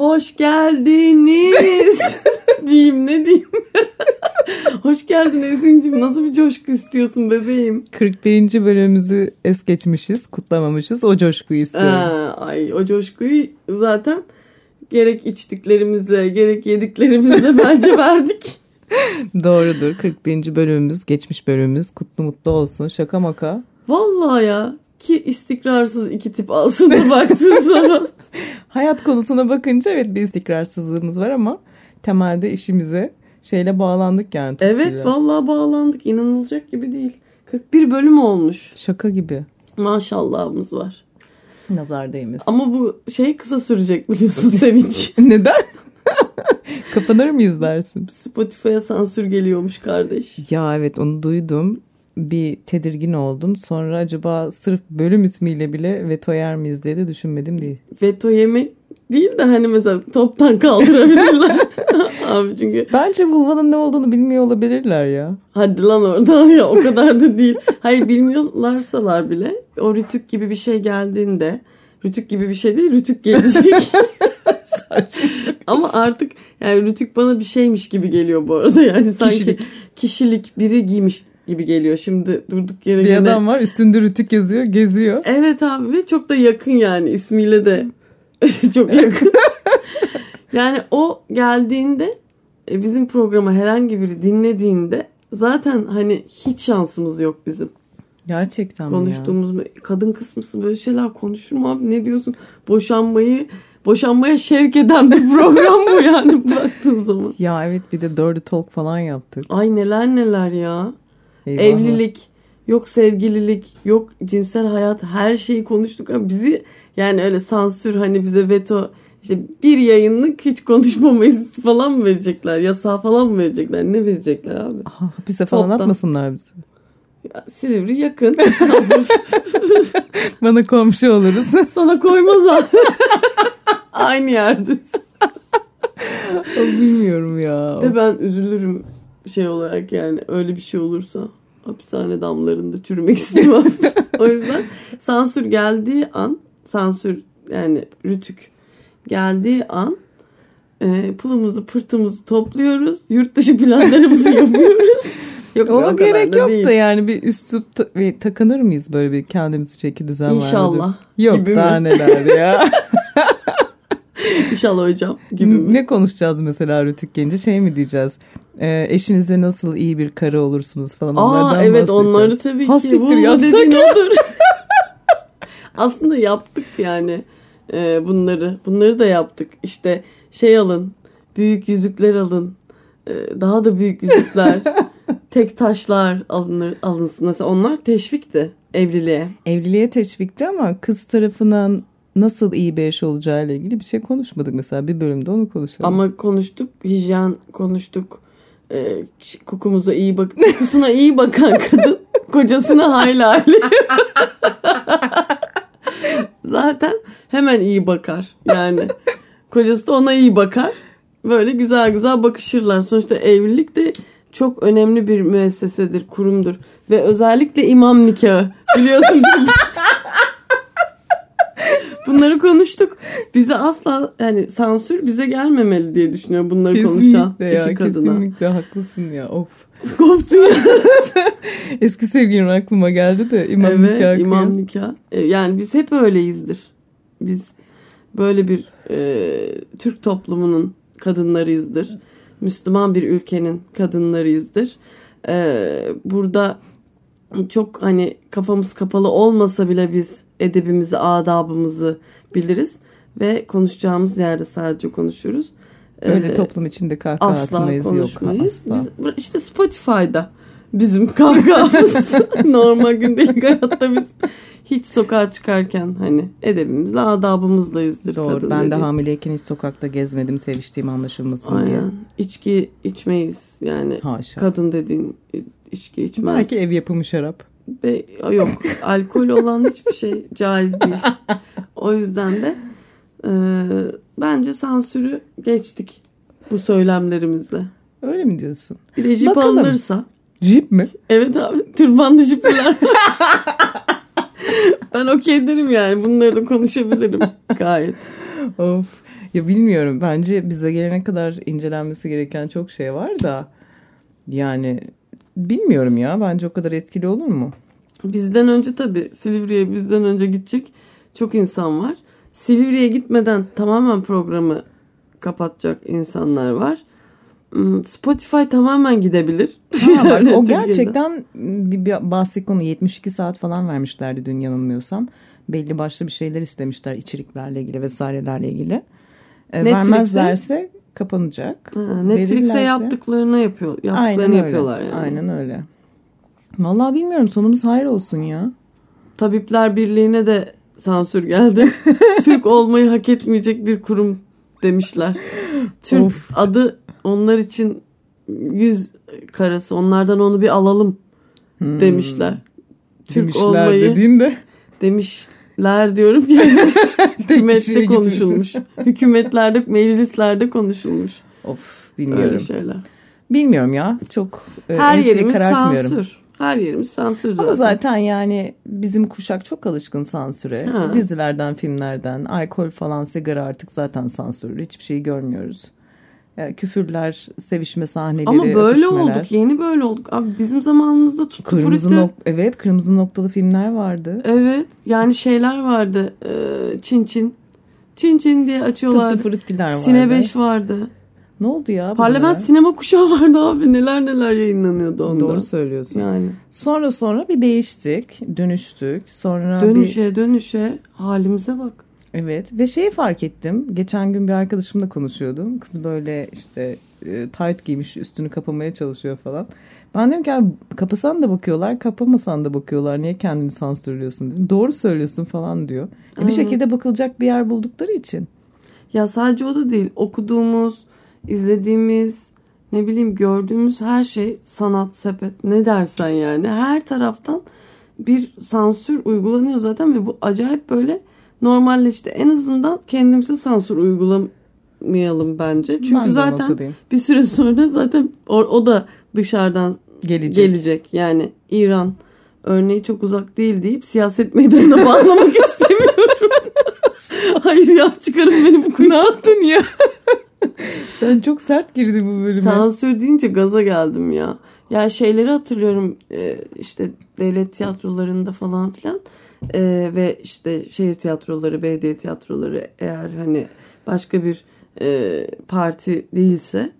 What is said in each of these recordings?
Hoş geldiniz. diyeyim ne diyeyim. Hoş geldin Esin'cim. Nasıl bir coşku istiyorsun bebeğim? 41. bölümümüzü es geçmişiz, kutlamamışız. O coşkuyu istiyorum. Aa, ay o coşkuyu zaten gerek içtiklerimizle gerek yediklerimizle bence verdik. Doğrudur. 41. bölümümüz, geçmiş bölümümüz kutlu mutlu olsun. Şaka maka. Vallahi ya ki istikrarsız iki tip aslında baktığın zaman. Hayat konusuna bakınca evet bir istikrarsızlığımız var ama temelde işimize şeyle bağlandık yani. tutkuyla. Evet vallahi bağlandık. İnanılacak gibi değil. 41 bölüm olmuş. Şaka gibi. Maşallahımız var. Nazar değmesin. Ama bu şey kısa sürecek biliyorsun Sevinç. Neden? Kapanır mıyız dersin? Spotify'a sansür geliyormuş kardeş. Ya evet onu duydum. Bir tedirgin oldum. Sonra acaba sırf bölüm ismiyle bile veto yer miyiz diye de düşünmedim değil. Veto yemek değil de hani mesela toptan kaldırabilirler. Abi çünkü Bence vulvanın ne olduğunu bilmiyor olabilirler ya. hadi lan oradan ya o kadar da değil. Hayır bilmiyorlarsalar bile o rütük gibi bir şey geldiğinde rütük gibi bir şey değil rütük gelecek. Ama artık yani rütük bana bir şeymiş gibi geliyor bu arada yani sanki Kişilik. kişilik, biri giymiş gibi geliyor. Şimdi durduk yere Bir gene- adam var üstünde rütük yazıyor geziyor. Evet abi ve çok da yakın yani ismiyle de çok yakın. yani o geldiğinde e, bizim programa herhangi biri dinlediğinde zaten hani hiç şansımız yok bizim. Gerçekten mi ya? Konuştuğumuz kadın kısmısı böyle şeyler konuşur mu abi ne diyorsun? Boşanmayı boşanmaya şevk eden bir program bu yani baktığın zaman. Ya evet bir de dirty talk falan yaptık. Ay neler neler ya. Eyvallah. Evlilik, yok sevgililik, yok cinsel hayat her şeyi konuştuk. Ama bizi yani öyle sansür hani bize veto işte bir yayınlık hiç konuşmamayız falan mı verecekler? Yasağı falan mı verecekler? Ne verecekler abi? Aha, Hapise falan Toptan. atmasınlar bizi. Ya, Silivri yakın. Bana komşu oluruz. Sana koymaz abi. Aynı yerdesin. Bilmiyorum ya. De ben üzülürüm şey olarak yani öyle bir şey olursa hapishane damlarında çürümek istemem. o yüzden sansür geldiği an sansür yani rütük geldiği an e, pılımızı pırtımızı topluyoruz. Yurt dışı planlarımızı yapıyoruz. Yok Ona gerek yok değil. da yani bir üslup ta- bir takınır mıyız böyle bir kendimizi çeki düzen vardır. İnşallah. Yok Gibi daha mi? neler ya. İnşallah hocam gibi mi? ne konuşacağız mesela Rütük gelince şey mi diyeceğiz? Ee, eşinize nasıl iyi bir karı olursunuz falan Aa onlardan evet bahsedeceğiz. onları tabii ki. siktir, Bu yapsak ya. odur. Aslında yaptık yani e, bunları. Bunları da yaptık. İşte şey alın. Büyük yüzükler alın. e, daha da büyük yüzükler. tek taşlar alınır, alınsın. Mesela onlar teşvikti evliliğe. Evliliğe teşvikti ama kız tarafından nasıl iyi bir eş olacağıyla ilgili bir şey konuşmadık mesela bir bölümde onu konuşalım. Ama konuştuk. Hijyen konuştuk. E, kokumuza iyi bak kokusuna iyi bakan kadın kocasına hayli hayli. Zaten hemen iyi bakar. Yani kocası da ona iyi bakar. Böyle güzel güzel bakışırlar. Sonuçta evlilik de çok önemli bir müessesedir, kurumdur. Ve özellikle imam nikahı. Biliyorsun? Bunları konuştuk. Bize asla yani sansür bize gelmemeli diye düşünüyorum bunları konuşan kesinlikle ya iki kadına. kesinlikle haklısın ya of. Koptu ya. Eski sevgilin aklıma geldi de imam evet, nikahı imam nikah. E, Yani biz hep öyleyizdir. Biz böyle bir e, Türk toplumunun kadınlarıyızdır. Müslüman bir ülkenin kadınlarıyızdır. E, burada çok hani kafamız kapalı olmasa bile biz edebimizi, adabımızı biliriz ve konuşacağımız yerde sadece konuşuruz. Öyle E, toplum içinde kahkaha asla atmayız yok konuşmayız. asla. Biz işte Spotify'da bizim kahkahamız normal gündelik hayatta biz hiç sokağa çıkarken hani edebimizle adabımızlayızdır Doğru ben de dediğin. hamileyken hiç sokakta gezmedim seviştiğim anlaşılmasın diye. Aynen. İçki içmeyiz yani Haşa. kadın dediğin içki içmez. Belki ev yapımı şarap. Be- yok alkol olan hiçbir şey caiz değil. O yüzden de e, bence sansürü geçtik bu söylemlerimizle. Öyle mi diyorsun? Bir de jip Bakalım. alınırsa Jip mi? Evet abi türbanlı jipler. ben okey derim yani bunları konuşabilirim gayet. Of. Ya bilmiyorum bence bize gelene kadar incelenmesi gereken çok şey var da yani bilmiyorum ya bence o kadar etkili olur mu? Bizden önce tabii Silivri'ye bizden önce gidecek çok insan var. Silivri'ye gitmeden tamamen programı kapatacak insanlar var. Hmm, Spotify tamamen gidebilir. Ha, bak, Yani o gerçekten bir, bir bahsi konu 72 saat falan vermişlerdi dün yanılmıyorsam. Belli başlı bir şeyler istemişler içeriklerle ilgili vesairelerle ilgili. E, Netflix'e- vermezlerse kapanacak. Ha, Netflix'e Verirlerse- yaptıklarını yapıyor. Yaptıklarını Aynen öyle. yapıyorlar yani. Aynen öyle. Vallahi bilmiyorum sonumuz hayır olsun ya. Tabipler Birliği'ne de sansür geldi. Türk olmayı hak etmeyecek bir kurum demişler. Türk Of. adı onlar için yüz karası. Onlardan onu bir alalım Hmm. demişler. Türk Demişler olmayı dediğinde demişler diyorum kişiye hükümette konuşulmuş. Hükümetlerde, meclislerde konuşulmuş. of Öyle bilmiyorum. şeyler. Bilmiyorum ya çok e, Her yerimiz sansür. Her yerimiz sansür zaten. Ama zaten yani bizim kuşak çok alışkın sansüre. Ha. Dizilerden, filmlerden, alkol falan, sigara artık zaten sansürlü. Hiçbir şeyi görmüyoruz. Ya, küfürler, sevişme sahneleri, Ama böyle öpüşmeler. olduk. Yeni böyle olduk. Abi bizim zamanımızda tuttu Kırmızı frutti. nok evet, kırmızı noktalı filmler vardı. Evet. Yani şeyler vardı. Ee, çin çin. Çin çin diye açıyorlar. Tıttı fırıttiler vardı. Sine 5 vardı. Ne oldu ya? Parlament bunlara? sinema kuşağı vardı abi. Neler neler yayınlanıyordu onda. Doğru söylüyorsun. Yani Sonra sonra bir değiştik, dönüştük. Sonra bir dönüşe dönüşe halimize bak. Evet ve şeyi fark ettim. Geçen gün bir arkadaşımla konuşuyordum. Kız böyle işte e, tight giymiş üstünü kapamaya çalışıyor falan. Ben dedim ki abi kapasan da bakıyorlar kapamasan da bakıyorlar. Niye kendini sansürlüyorsun dedim. Doğru söylüyorsun falan diyor. E, bir şekilde bakılacak bir yer buldukları için. Ya sadece o da değil. Okuduğumuz, izlediğimiz, ne bileyim gördüğümüz her şey sanat, sepet ne dersen yani. Her taraftan bir sansür uygulanıyor zaten ve bu acayip böyle normalleşti. En azından kendimize sansür uygulamayalım bence. Çünkü Ben zaten bir süre sonra zaten o, o da dışarıdan gelecek. gelecek. Yani İran örneği çok uzak değil deyip siyaset meydanına bağlamak istemiyorum. Hayır ya çıkarın beni bu kuyudan. ne yaptın ya? Sen çok sert girdin bu bölüme. Sansür deyince gaza geldim ya. Ya şeyleri hatırlıyorum e, işte devlet tiyatrolarında falan filan E, ve işte şehir tiyatroları, belediye tiyatroları eğer hani başka bir e, parti değilse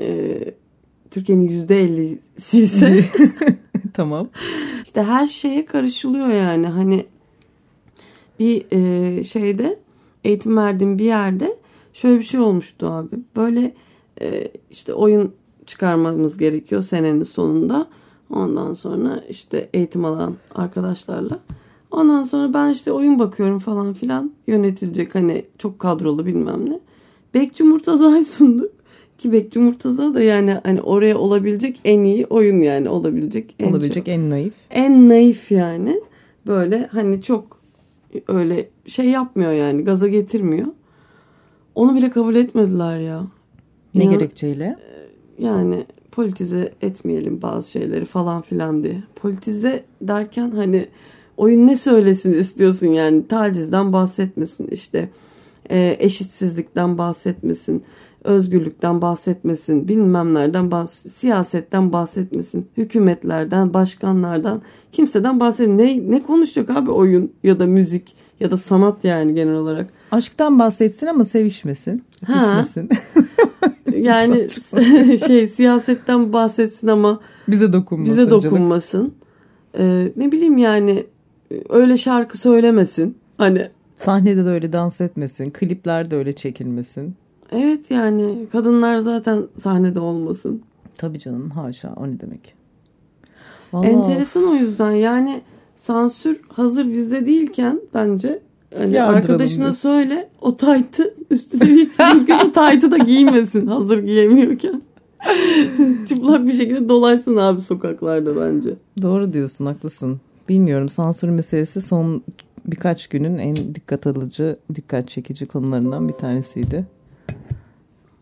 e, Türkiye'nin yüzde ellisi ise tamam. işte her şeye karışılıyor yani. Hani bir e, şeyde eğitim verdiğim bir yerde şöyle bir şey olmuştu abi. Böyle e, işte oyun çıkarmamız gerekiyor senenin sonunda. Ondan sonra işte eğitim alan arkadaşlarla ondan sonra ben işte oyun bakıyorum falan filan yönetilecek hani çok kadrolu bilmem ne Bekçi Murtaza'yı sunduk ki Bekçi Murtaza da yani hani oraya olabilecek en iyi oyun yani olabilecek en Olabilecek en naif. en naif yani. Böyle hani çok öyle şey yapmıyor yani gaza getirmiyor. Onu bile kabul etmediler ya. Ne İnan- gerekçeyle? Yani politize etmeyelim bazı şeyleri falan filan diye. Politize derken hani oyun ne söylesin istiyorsun yani tacizden bahsetmesin işte e, eşitsizlikten bahsetmesin özgürlükten bahsetmesin bilmem nereden bahs siyasetten bahsetmesin hükümetlerden başkanlardan kimseden bahsetmesin ne, ne konuşacak abi oyun ya da müzik ya da sanat yani genel olarak Aşktan bahsetsin ama sevişmesin. Ha. Öpüşmesin. yani şey siyasetten bahsetsin ama Bize dokunmasın. bize canım. dokunmasın. Ee, ne bileyim yani öyle şarkı söylemesin. Hani Sahnede de öyle dans etmesin. Kliplerde öyle çekilmesin. evet yani kadınlar zaten sahnede olmasın. Tabii canım haşa o ne demek. Vallahi Enteresan o yüzden yani sansür hazır bizde değilken bence hani Yardıralım arkadaşına biz. söyle o taytı üstüne hiç mümkünse taytı da giymesin hazır giyemiyorken. Çıplak bir şekilde dolaşsın abi sokaklarda bence. Doğru diyorsun haklısın. Bilmiyorum sansür meselesi son birkaç günün en dikkat alıcı, dikkat çekici konularından bir tanesiydi.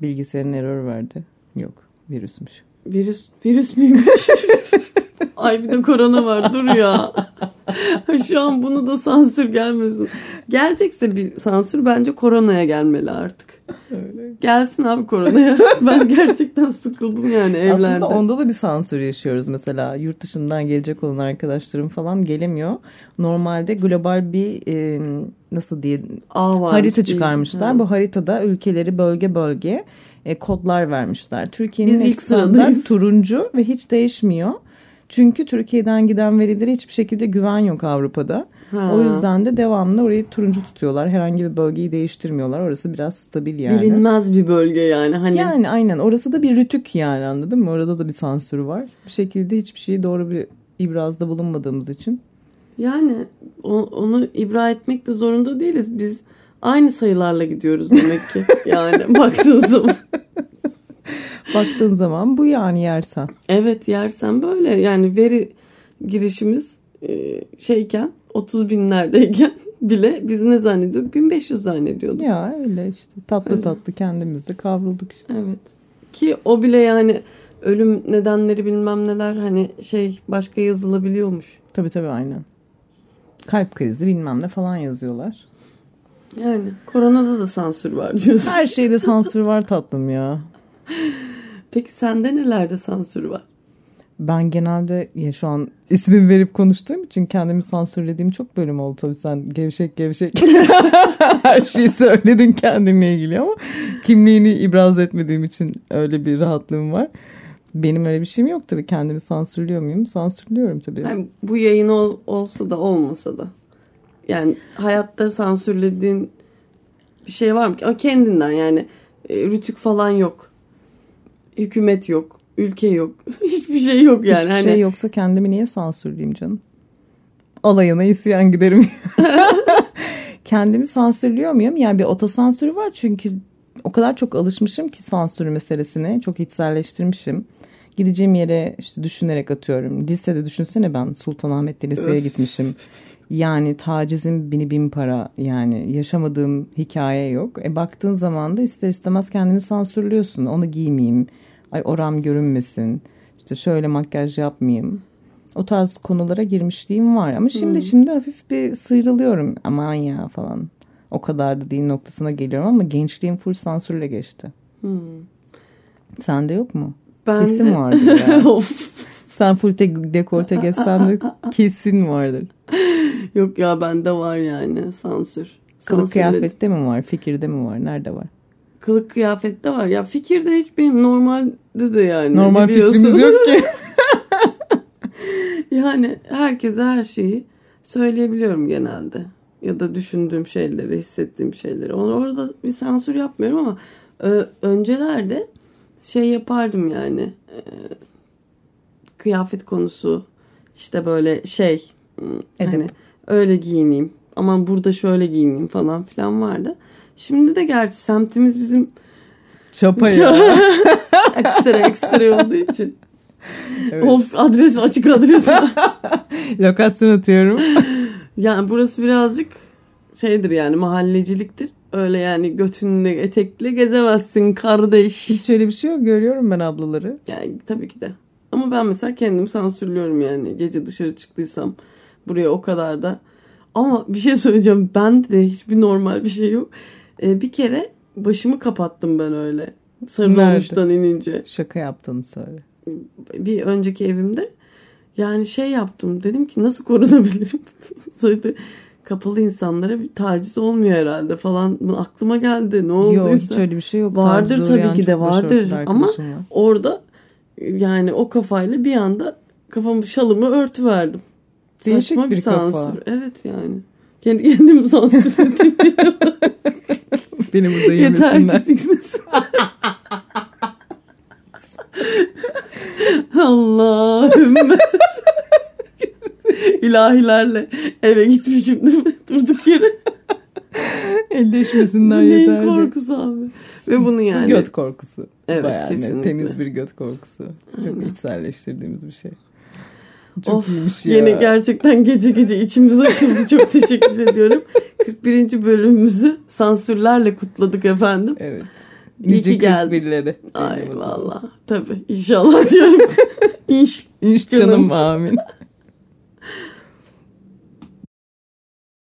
Bilgisayarın error verdi. Yok virüsmüş. Virüs virüs müymüş? Ay bir de korona var dur ya. Şu an bunu da sansür gelmesin. Gelecekse bir sansür bence koronaya gelmeli artık. Gelsin abi koronaya. ben gerçekten sıkıldım yani evlerde. Aslında onda da bir sansür yaşıyoruz mesela. Yurt dışından gelecek olan arkadaşlarım falan gelemiyor. Normalde global bir e, nasıl diye harita çıkarmışlar. Bu haritada ülkeleri bölge bölge e, kodlar vermişler. Türkiye'nin ilk standart turuncu ve hiç değişmiyor. Çünkü Türkiye'den giden verilere hiçbir şekilde güven yok Avrupa'da. Ha. O yüzden de devamlı orayı turuncu tutuyorlar. Herhangi bir bölgeyi değiştirmiyorlar. Orası biraz stabil yani. Bilinmez bir bölge yani. Hani... Yani aynen. Orası da bir rütük yani anladın mı? Orada da bir sansürü var. Bir şekilde hiçbir şeyi doğru bir ibrazda bulunmadığımız için. Yani onu ibra etmek de zorunda değiliz. Biz aynı sayılarla gidiyoruz demek ki. yani baktığın zaman. baktığın zaman bu yani yersen. Evet yersen böyle yani veri girişimiz e, şeyken 30 binlerdeyken bile biz ne zannediyorduk? 1500 zannediyorduk. Ya öyle işte tatlı tatlı kendimiz de kavrulduk işte. Evet. Ki o bile yani ölüm nedenleri bilmem neler hani şey başka yazılabiliyormuş. Tabii tabii aynen. Kalp krizi bilmem ne falan yazıyorlar. Yani koronada da sansür var diyorsun. Her şeyde sansür var tatlım ya. Peki sende nelerde sansür var? Ben genelde ya şu an ismimi verip konuştuğum için kendimi sansürlediğim çok bölüm oldu tabii sen gevşek gevşek her şeyi söyledin kendimle ilgili ama kimliğini ibraz etmediğim için öyle bir rahatlığım var. Benim öyle bir şeyim yok tabii kendimi sansürlüyor muyum? Sansürlüyorum tabii. Yani bu yayın ol, olsa da olmasa da yani hayatta sansürlediğin bir şey var mı? Kendinden yani e, rütük falan yok. Hükümet yok ülke yok. Hiçbir şey yok yani. Hiçbir hani... şey yoksa kendimi niye sansürleyeyim canım? Alayına isyan giderim. kendimi sansürlüyor muyum? Yani bir otosansürü var çünkü o kadar çok alışmışım ki sansür meselesine. Çok içselleştirmişim. Gideceğim yere işte düşünerek atıyorum. Lisede düşünsene ben Sultanahmet'te liseye gitmişim. Yani tacizin bini bin para yani yaşamadığım hikaye yok. E baktığın zaman da ister istemez kendini sansürlüyorsun. Onu giymeyeyim ay oram görünmesin işte şöyle makyaj yapmayayım o tarz konulara girmişliğim var ama şimdi hmm. şimdi hafif bir sıyrılıyorum aman ya falan o kadar da değil noktasına geliyorum ama gençliğim full sansürle geçti. Hmm. Sende yok mu? Ben kesin de... vardır ya. Sen full te dekolte geçsen de kesin vardır. Yok ya bende var yani sansür. Kılık kıyafette mi var? Fikirde mi var? Nerede var? Kılık kıyafette var. Ya fikirde hiç benim normalde de yani. Normal biliyorsun. fikrimiz yok ki. yani herkese her şeyi söyleyebiliyorum genelde. Ya da düşündüğüm şeyleri, hissettiğim şeyleri. Onu orada bir sansür yapmıyorum ama ö, öncelerde şey yapardım yani. E, kıyafet konusu işte böyle şey Edip. hani öyle giyineyim. Aman burada şöyle giyineyim falan filan vardı. Şimdi de gerçi semtimiz bizim çapa ya. ekstra ekstra olduğu için. Evet. Of adres açık adres. Lokasyon atıyorum. Yani burası birazcık şeydir yani mahalleciliktir. Öyle yani götünle etekle gezemezsin kardeş. Hiç öyle bir şey yok. Görüyorum ben ablaları. Yani tabii ki de. Ama ben mesela kendimi sansürlüyorum yani. Gece dışarı çıktıysam buraya o kadar da. Ama bir şey söyleyeceğim. Ben de hiçbir normal bir şey yok. E, bir kere başımı kapattım ben öyle. Sarı inince. Şaka yaptığını söyle. Bir önceki evimde yani şey yaptım. Dedim ki nasıl korunabilirim? Sonra kapalı insanlara bir taciz olmuyor herhalde falan aklıma geldi. Ne olduysa. Yok hiç öyle bir şey yok. Vardır tabii ki de vardır ama var. orada yani o kafayla bir anda kafamı şalımı örtü verdim. Değişik Saçma bir, bir sansür. Kafa. Evet yani. Kendi kendimi sansürledim. Beni burada yemesinler. Yeter ki sikmesin. Allah'ım. İlahilerle eve gitmişim değil mi? Durduk yere. Elleşmesinler yeter. Neyin korkusu abi? Ve bunu yani. Göt korkusu. Evet Bayağı kesinlikle. Temiz bir göt korkusu. Çok Aynen. içselleştirdiğimiz bir şey. Çok of, iyiymiş ya. Yine gerçekten gece gece içimiz açıldı. Çok teşekkür ediyorum. 41. bölümümüzü sansürlerle kutladık efendim. Evet. İyi ki geldi. Ay valla. Tabii inşallah diyorum. İnş, İnş canım, canım amin.